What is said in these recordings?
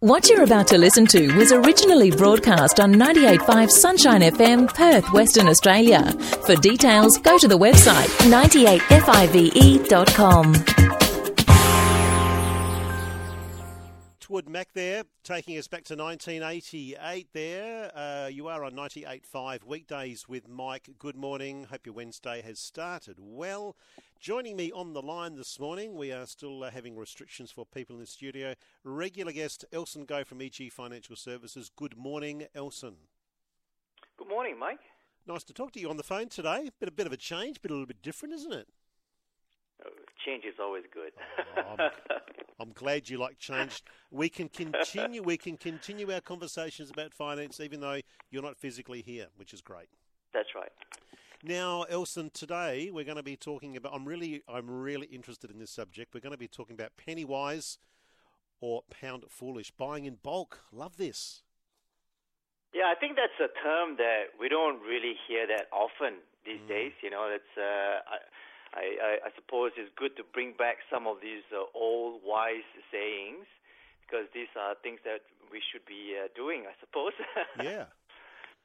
What you're about to listen to was originally broadcast on 98.5 Sunshine FM, Perth, Western Australia. For details, go to the website 98five.com. Wood Mac there, taking us back to 1988 there. Uh, you are on 98.5 weekdays with Mike. Good morning. Hope your Wednesday has started well. Joining me on the line this morning, we are still uh, having restrictions for people in the studio. Regular guest Elson Goh from EG Financial Services. Good morning, Elson. Good morning, Mike. Nice to talk to you on the phone today. Bit a bit of a change, bit a little bit different, isn't it? Change is always good. oh, I'm, I'm, glad you like change. We can continue. We can continue our conversations about finance, even though you're not physically here, which is great. That's right. Now, Elson, today we're going to be talking about. I'm really, I'm really interested in this subject. We're going to be talking about penny wise or pound foolish, buying in bulk. Love this. Yeah, I think that's a term that we don't really hear that often these mm. days. You know, it's. Uh, I, I, I, I suppose it's good to bring back some of these uh, old wise sayings because these are things that we should be uh, doing, I suppose. yeah.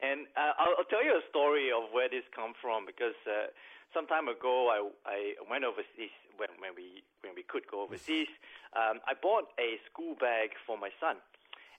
And uh, I'll, I'll tell you a story of where this come from because uh, some time ago I, I went overseas when, when we when we could go overseas. Um, I bought a school bag for my son.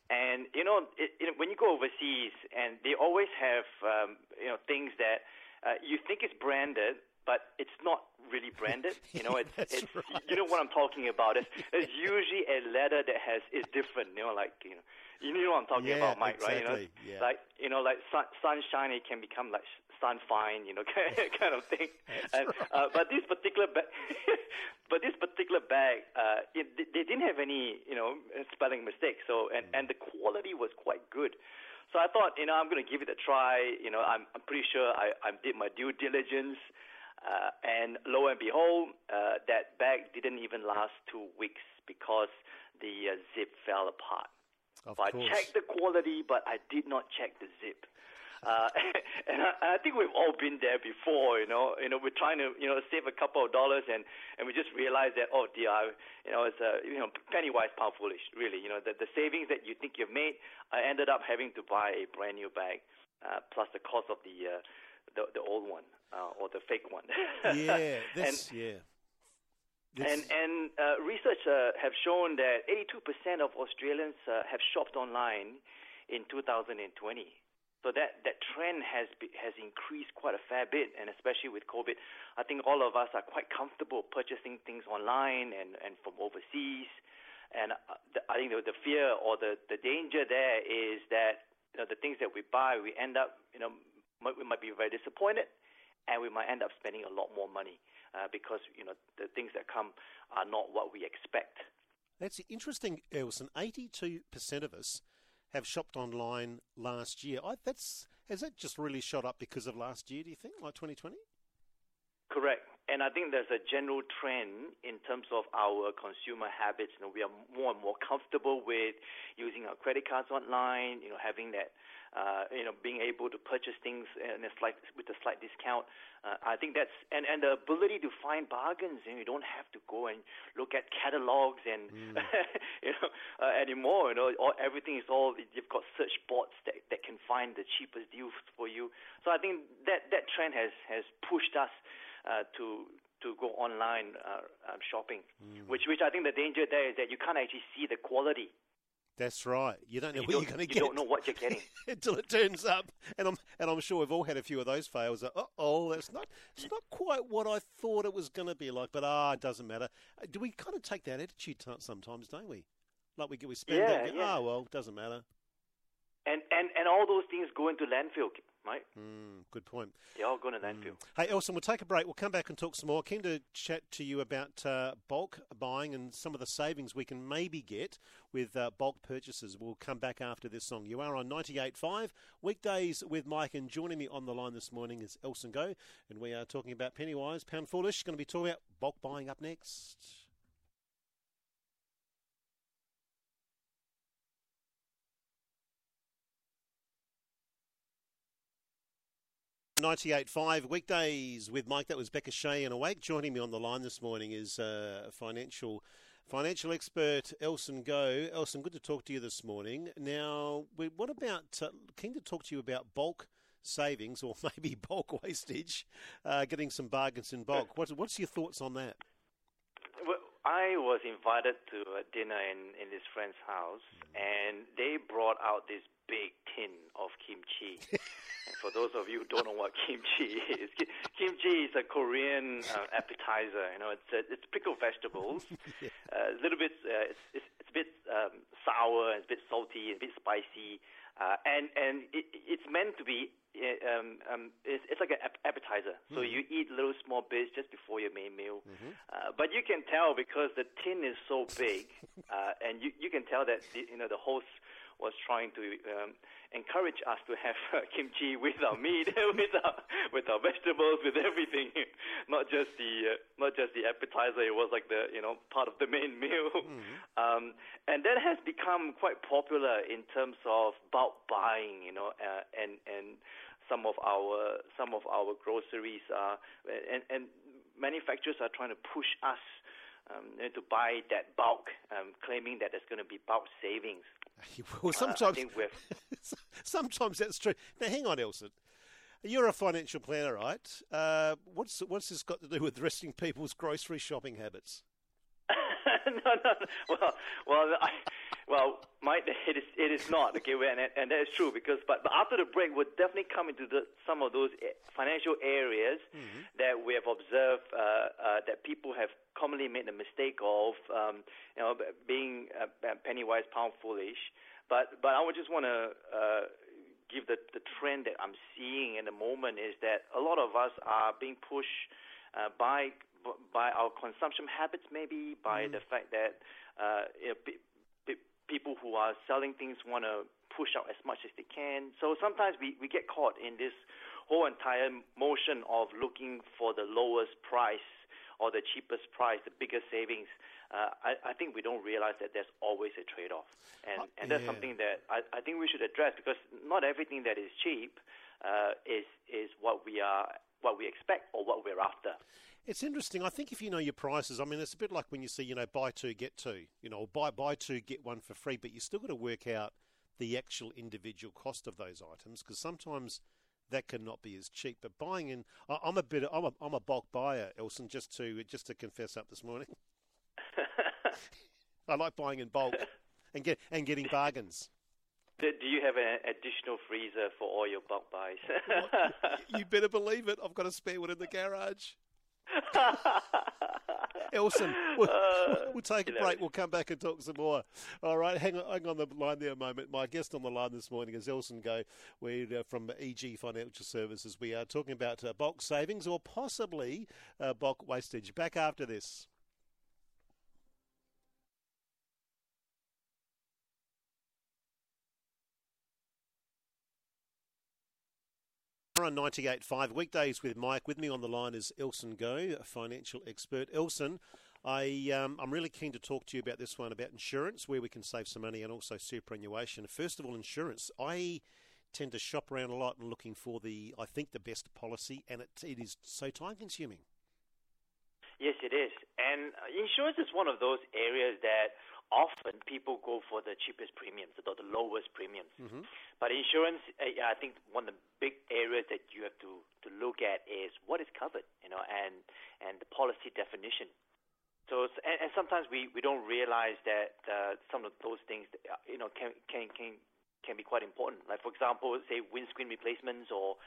And you know, it, it, when you go overseas, and they always have um, you know things that uh, you think is branded, but it's not really branded. You know, it's, it's right. you know what I'm talking about. It's, it's usually a letter that has is different. You know, like you know, you know what I'm talking yeah, about, Mike, exactly. right? You know, yeah. like you know, like sun, sunshiny can become like sunfine, you know, kind of thing. and, right. uh, but this particular bag, but this particular bag, uh, it, they didn't have any, you know, spelling mistakes. So and mm. and the quality was quite good. So I thought, you know, I'm going to give it a try. You know, I'm I'm pretty sure I I did my due diligence. Uh, and lo and behold, uh, that bag didn't even last two weeks because the uh, zip fell apart. Of so I checked the quality, but I did not check the zip. Uh, and I, I think we've all been there before, you know. You know, we're trying to, you know, save a couple of dollars, and and we just realize that, oh dear, I, you know, it's a, you know, penny wise, pound foolish. Really, you know, the the savings that you think you've made, I ended up having to buy a brand new bag, uh, plus the cost of the uh, the the old one uh, or the fake one. yeah, this, and, yeah. This... And and uh, research uh, have shown that 82% of Australians uh, have shopped online in 2020. So that, that trend has be, has increased quite a fair bit, and especially with COVID, I think all of us are quite comfortable purchasing things online and, and from overseas. And uh, I think the, the fear or the, the danger there is that you know, the things that we buy, we end up, you know, we might be very disappointed, and we might end up spending a lot more money uh, because you know the things that come are not what we expect. That's interesting, Elson. Eighty-two percent of us have shopped online last year. I, that's has that just really shot up because of last year? Do you think, like 2020? Correct. And I think there's a general trend in terms of our consumer habits. You know, we are more and more comfortable with using our credit cards online. You know, having that, uh, you know, being able to purchase things in a slight with a slight discount. Uh, I think that's and and the ability to find bargains. You, know, you don't have to go and look at catalogs and mm. you know uh, anymore. You know, all, everything is all you've got search bots that that can find the cheapest deals for you. So I think that that trend has has pushed us uh, to to go online uh, um, shopping, mm. which which I think the danger there is that you can't actually see the quality. That's right. You don't know you what don't, you're going to you get. You don't know what you're getting until it turns up. And I'm and I'm sure we've all had a few of those fails. Uh oh, that's not it's not quite what I thought it was going to be like. But ah, it doesn't matter. Uh, do we kind of take that attitude sometimes, don't we? Like we we spend yeah, that. Yeah. Oh well, doesn't matter. And and and all those things go into landfill mate. Mm, good point. Yeah, I'll go to landfill. Mm. Hey, Elson, we'll take a break. We'll come back and talk some more. Keen to chat to you about uh, bulk buying and some of the savings we can maybe get with uh, bulk purchases. We'll come back after this song. You are on 98.5, weekdays with Mike, and joining me on the line this morning is Elson Goh, and we are talking about Pennywise, Pound Foolish. Going to be talking about bulk buying up next. 98.5 weekdays with Mike. That was Becca Shea and Awake. Joining me on the line this morning is uh, financial Financial expert Elson Goh. Elson, good to talk to you this morning. Now, what about, uh, keen to talk to you about bulk savings or maybe bulk wastage, uh, getting some bargains in bulk. What's, what's your thoughts on that? Well, I was invited to a dinner in, in this friend's house, and they brought out this big tin of kimchi. for those of you who don't know what kimchi is, kimchi is a Korean uh, appetizer. You know, it's uh, it's pickled vegetables, yeah. uh, a little bit. Uh, it's, it's, it's a bit um, sour, it's a bit salty, and a bit spicy, uh, and and it, it's meant to be. Uh, um, um, it's, it's like an appetizer. So mm-hmm. you eat little small bits just before your main meal. Mm-hmm. Uh, but you can tell because the tin is so big, uh, and you you can tell that the, you know the host was trying to um, encourage us to have uh, kimchi with our meat, with our with our vegetables, with everything, not just the uh, not just the appetizer. It was like the you know part of the main meal, mm-hmm. um, and that has become quite popular in terms of bulk buying. You know, uh, and and some of our some of our groceries are and and manufacturers are trying to push us um, to buy that bulk, um, claiming that there's going to be bulk savings. well, sometimes, uh, sometimes that's true. Now, hang on, Elson. You're a financial planner, right? Uh, what's what's this got to do with resting people's grocery shopping habits? no, no. Well, well, I, well, my, it is it is not okay, and and that is true because but, but after the break, we'll definitely come into the, some of those eh, financial areas mm-hmm. that we have observed uh, uh, that people have commonly made the mistake of, um, you know, being uh, penny wise, pound foolish. But but I would just want to uh, give the the trend that I'm seeing in the moment is that a lot of us are being pushed uh, by by our consumption habits, maybe by mm. the fact that uh, you know, p- p- people who are selling things want to push out as much as they can. So sometimes we, we get caught in this whole entire motion of looking for the lowest price or the cheapest price, the biggest savings, uh, I, I, think we don't realize that there's always a trade-off, and uh, and that's yeah. something that I, I, think we should address because not everything that is cheap uh, is is what we are what we expect or what we're after. It's interesting. I think if you know your prices, I mean, it's a bit like when you see, you know, buy two get two. You know, buy buy two get one for free, but you still got to work out the actual individual cost of those items because sometimes that cannot be as cheap. But buying in, I'm a bit, I'm a, I'm a bulk buyer, Elson. Just to just to confess up this morning, I like buying in bulk and get and getting bargains. Do you have an additional freezer for all your bulk buys? you better believe it. I've got a spare one in the garage. Elson, we'll, uh, we'll take a break. We'll come back and talk some more. All right, hang on, hang on the line there a moment. My guest on the line this morning is Elson Goh. We're uh, from EG Financial Services. We are talking about uh, bulk savings or possibly uh, bulk wastage. Back after this. On 98.5 weekdays with Mike. With me on the line is Elson Goh, a financial expert. Elson, I, um, I'm really keen to talk to you about this one about insurance, where we can save some money, and also superannuation. First of all, insurance. I tend to shop around a lot and looking for the, I think, the best policy, and it, it is so time consuming. Yes, it is. And insurance is one of those areas that often people go for the cheapest premiums, the, the lowest premiums. Mm-hmm. But insurance, I think one of the big areas that you have to, to look at is what is covered, you know, and and the policy definition. So and, and sometimes we, we don't realize that uh, some of those things, you know, can can can can be quite important. Like for example, say windscreen replacements or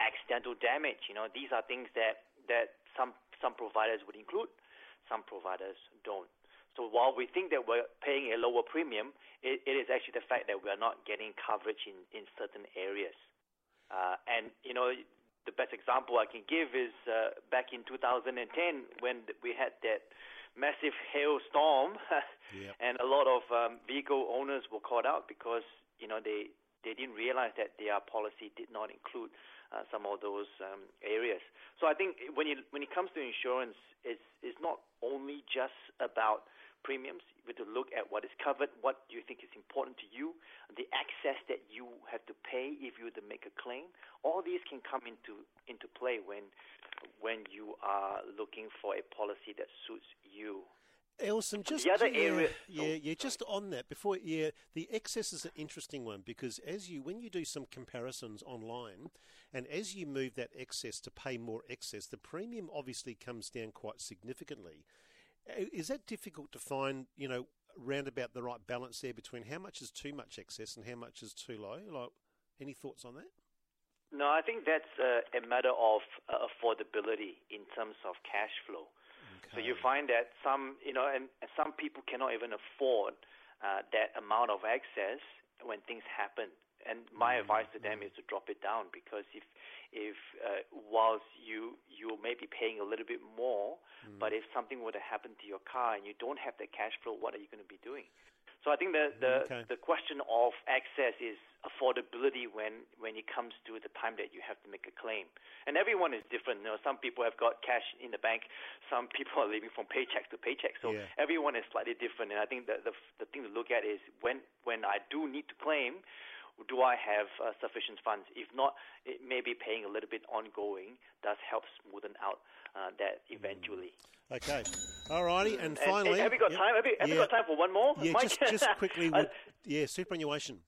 accidental damage. You know, these are things that that some some providers would include, some providers don't. While we think that we're paying a lower premium, it, it is actually the fact that we are not getting coverage in, in certain areas. Uh, and, you know, the best example I can give is uh, back in 2010 when we had that massive hailstorm yep. and a lot of um, vehicle owners were caught out because, you know, they, they didn't realize that their policy did not include uh, some of those um, areas. So I think when, you, when it comes to insurance, it's, it's not only just about premiums. You have to look at what is covered, what do you think is important to you, the excess that you have to pay if you were to make a claim. All these can come into into play when when you are looking for a policy that suits you. Elson, just the other yeah, uh, area. yeah, oh, yeah. Just on that, before yeah, the excess is an interesting one because as you when you do some comparisons online, and as you move that excess to pay more excess, the premium obviously comes down quite significantly. Is that difficult to find? You know, round about the right balance there between how much is too much excess and how much is too low. Like, any thoughts on that? No, I think that's a, a matter of uh, affordability in terms of cash flow. So you find that some, you know, and, and some people cannot even afford uh, that amount of excess when things happen. And my mm-hmm. advice to them is to drop it down because if, if uh, whilst you you may be paying a little bit more, mm. but if something were to happen to your car and you don't have the cash flow, what are you going to be doing? So I think the the, okay. the question of excess is affordability when when it comes to the time that you have to make a claim. And everyone is different. You know, some people have got cash in the bank. Some people are living from paycheck to paycheck. So yeah. everyone is slightly different. And I think the, the the thing to look at is when when I do need to claim, do I have uh, sufficient funds? If not, it may be paying a little bit ongoing does help smoothen out uh, that eventually. Mm. Okay. All righty. And finally. And, have you got yep. time? Have you, have yeah. you got time for one more? Yeah, just, just quickly. Would, yeah, superannuation.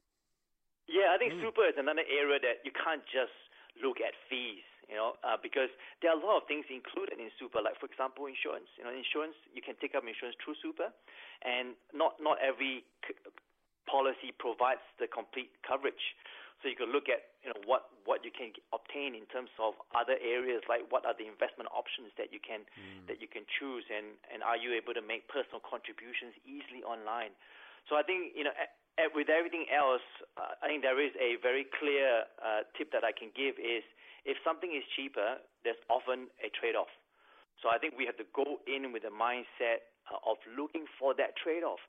Yeah, I think mm. super is another area that you can't just look at fees, you know, uh, because there are a lot of things included in super, like, for example, insurance. You know, insurance, you can take up insurance through super, and not, not every c- policy provides the complete coverage. So you could look at you know what what you can obtain in terms of other areas, like what are the investment options that you can mm. that you can choose, and and are you able to make personal contributions easily online? So I think you know. with everything else, uh, I think there is a very clear uh, tip that I can give is if something is cheaper, there's often a trade-off. So I think we have to go in with a mindset uh, of looking for that trade-off,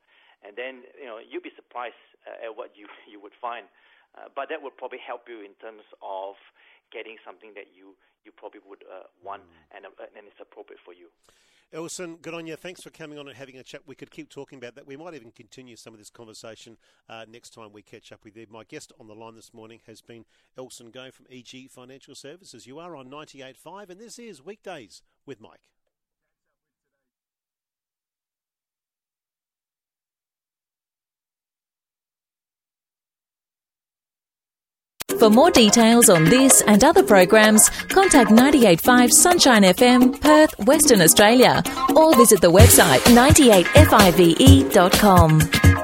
and then you know you'll be surprised uh, at what you you would find. Uh, but that would probably help you in terms of getting something that you, you probably would uh, want mm. and, uh, and it's appropriate for you. Elson, good on you. Thanks for coming on and having a chat. We could keep talking about that. We might even continue some of this conversation uh, next time we catch up with you. My guest on the line this morning has been Elson Goh from EG Financial Services. You are on 98.5 and this is Weekdays with Mike. For more details on this and other programs, contact 985 Sunshine FM, Perth, Western Australia, or visit the website 98five.com.